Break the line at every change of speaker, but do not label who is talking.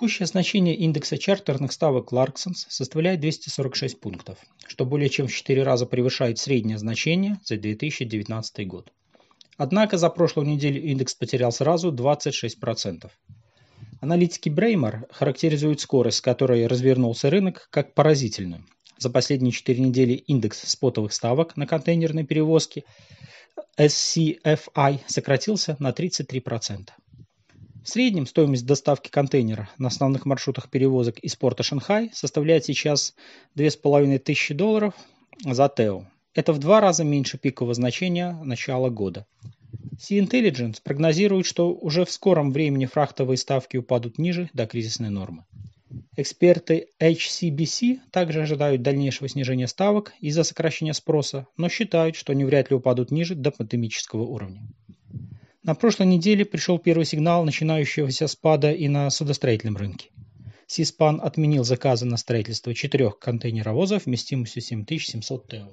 Текущее значение индекса чартерных ставок Clarksons составляет 246 пунктов, что более чем в 4 раза превышает среднее значение за 2019 год. Однако за прошлую неделю индекс потерял сразу 26%. Аналитики Бреймер характеризуют скорость, с которой развернулся рынок, как поразительную. За последние 4 недели индекс спотовых ставок на контейнерной перевозке SCFI сократился на 33%. В среднем стоимость доставки контейнера на основных маршрутах перевозок из порта Шанхай составляет сейчас 2500 долларов за ТЭО. Это в два раза меньше пикового значения начала года. Sea Intelligence прогнозирует, что уже в скором времени фрахтовые ставки упадут ниже до кризисной нормы. Эксперты HCBC также ожидают дальнейшего снижения ставок из-за сокращения спроса, но считают, что они вряд ли упадут ниже до пандемического уровня. На прошлой неделе пришел первый сигнал начинающегося спада и на судостроительном рынке. Сиспан отменил заказы на строительство четырех контейнеровозов вместимостью 7700 ТЭО.